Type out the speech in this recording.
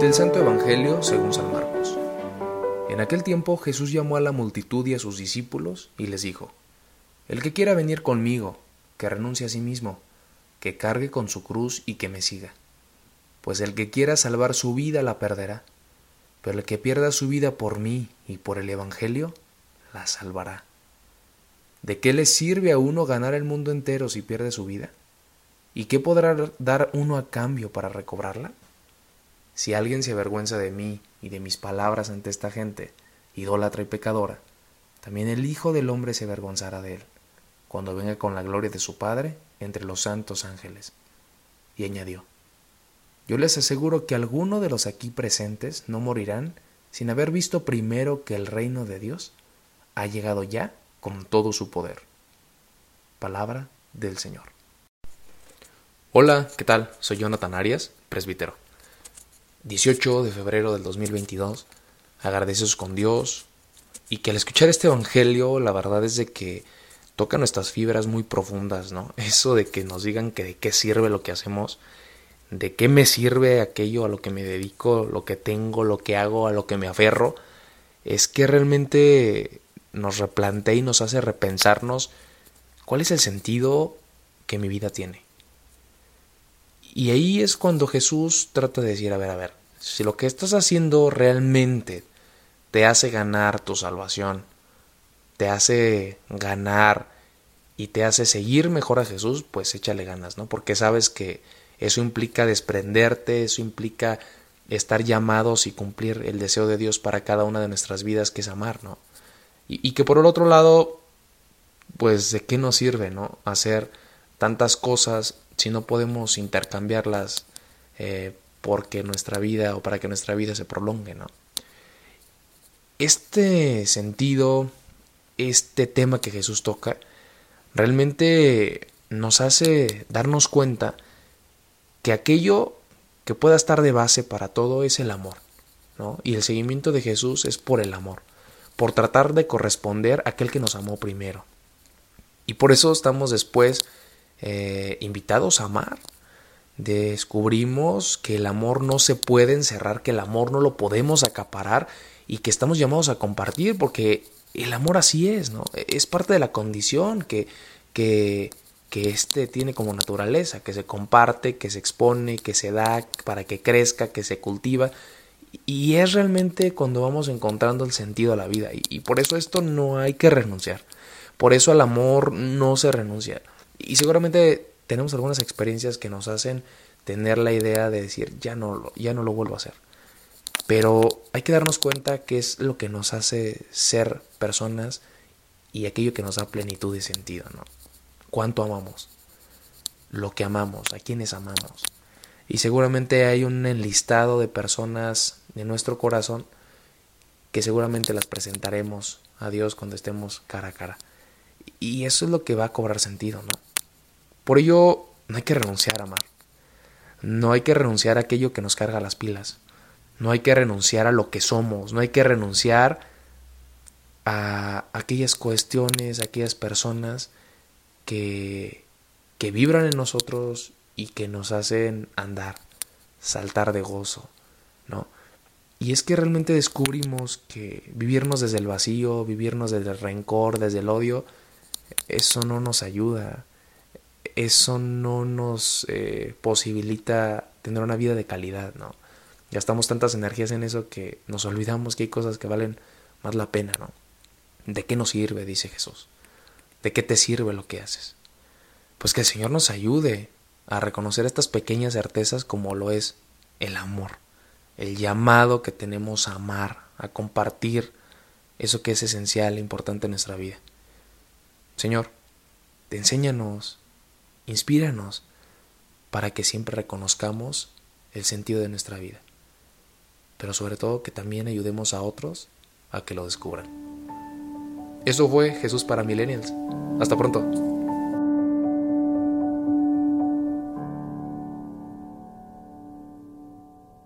Del Santo Evangelio según San Marcos. En aquel tiempo Jesús llamó a la multitud y a sus discípulos y les dijo, El que quiera venir conmigo, que renuncie a sí mismo, que cargue con su cruz y que me siga. Pues el que quiera salvar su vida la perderá, pero el que pierda su vida por mí y por el Evangelio, la salvará. ¿De qué le sirve a uno ganar el mundo entero si pierde su vida? ¿Y qué podrá dar uno a cambio para recobrarla? Si alguien se avergüenza de mí y de mis palabras ante esta gente, idólatra y pecadora, también el Hijo del Hombre se avergonzará de él, cuando venga con la gloria de su Padre entre los santos ángeles. Y añadió, Yo les aseguro que alguno de los aquí presentes no morirán sin haber visto primero que el reino de Dios ha llegado ya con todo su poder. Palabra del Señor. Hola, ¿qué tal? Soy Jonathan Arias, presbítero. 18 de febrero del 2022, agradecidos con Dios y que al escuchar este Evangelio la verdad es de que toca nuestras fibras muy profundas, ¿no? Eso de que nos digan que de qué sirve lo que hacemos, de qué me sirve aquello a lo que me dedico, lo que tengo, lo que hago, a lo que me aferro, es que realmente nos replantea y nos hace repensarnos cuál es el sentido que mi vida tiene. Y ahí es cuando Jesús trata de decir, a ver, a ver, si lo que estás haciendo realmente te hace ganar tu salvación, te hace ganar y te hace seguir mejor a Jesús, pues échale ganas, ¿no? Porque sabes que eso implica desprenderte, eso implica estar llamados y cumplir el deseo de Dios para cada una de nuestras vidas, que es amar, ¿no? Y, y que por el otro lado, pues de qué nos sirve, ¿no? Hacer tantas cosas si no podemos intercambiarlas eh, porque nuestra vida o para que nuestra vida se prolongue, ¿no? Este sentido, este tema que Jesús toca, realmente nos hace darnos cuenta que aquello que pueda estar de base para todo es el amor, ¿no? Y el seguimiento de Jesús es por el amor, por tratar de corresponder a aquel que nos amó primero. Y por eso estamos después eh, invitados a amar. Descubrimos que el amor no se puede encerrar, que el amor no lo podemos acaparar y que estamos llamados a compartir porque el amor así es, ¿no? Es parte de la condición que, que, que este tiene como naturaleza, que se comparte, que se expone, que se da para que crezca, que se cultiva. Y es realmente cuando vamos encontrando el sentido a la vida. Y, y por eso esto no hay que renunciar. Por eso al amor no se renuncia. Y seguramente tenemos algunas experiencias que nos hacen tener la idea de decir, ya no, ya no lo vuelvo a hacer. Pero hay que darnos cuenta que es lo que nos hace ser personas y aquello que nos da plenitud y sentido, ¿no? ¿Cuánto amamos? Lo que amamos, a quienes amamos. Y seguramente hay un enlistado de personas de nuestro corazón que seguramente las presentaremos a Dios cuando estemos cara a cara. Y eso es lo que va a cobrar sentido, ¿no? Por ello, no hay que renunciar a amar. No hay que renunciar a aquello que nos carga las pilas. No hay que renunciar a lo que somos. No hay que renunciar a aquellas cuestiones, a aquellas personas que, que vibran en nosotros y que nos hacen andar, saltar de gozo, ¿no? Y es que realmente descubrimos que vivirnos desde el vacío, vivirnos desde el rencor, desde el odio, eso no nos ayuda eso no nos eh, posibilita tener una vida de calidad, ¿no? Gastamos tantas energías en eso que nos olvidamos que hay cosas que valen más la pena, ¿no? ¿De qué nos sirve? dice Jesús. ¿De qué te sirve lo que haces? Pues que el Señor nos ayude a reconocer estas pequeñas certezas como lo es el amor, el llamado que tenemos a amar, a compartir eso que es esencial e importante en nuestra vida. Señor, te enséñanos Inspíranos para que siempre reconozcamos el sentido de nuestra vida, pero sobre todo que también ayudemos a otros a que lo descubran. Eso fue Jesús para Millennials. Hasta pronto.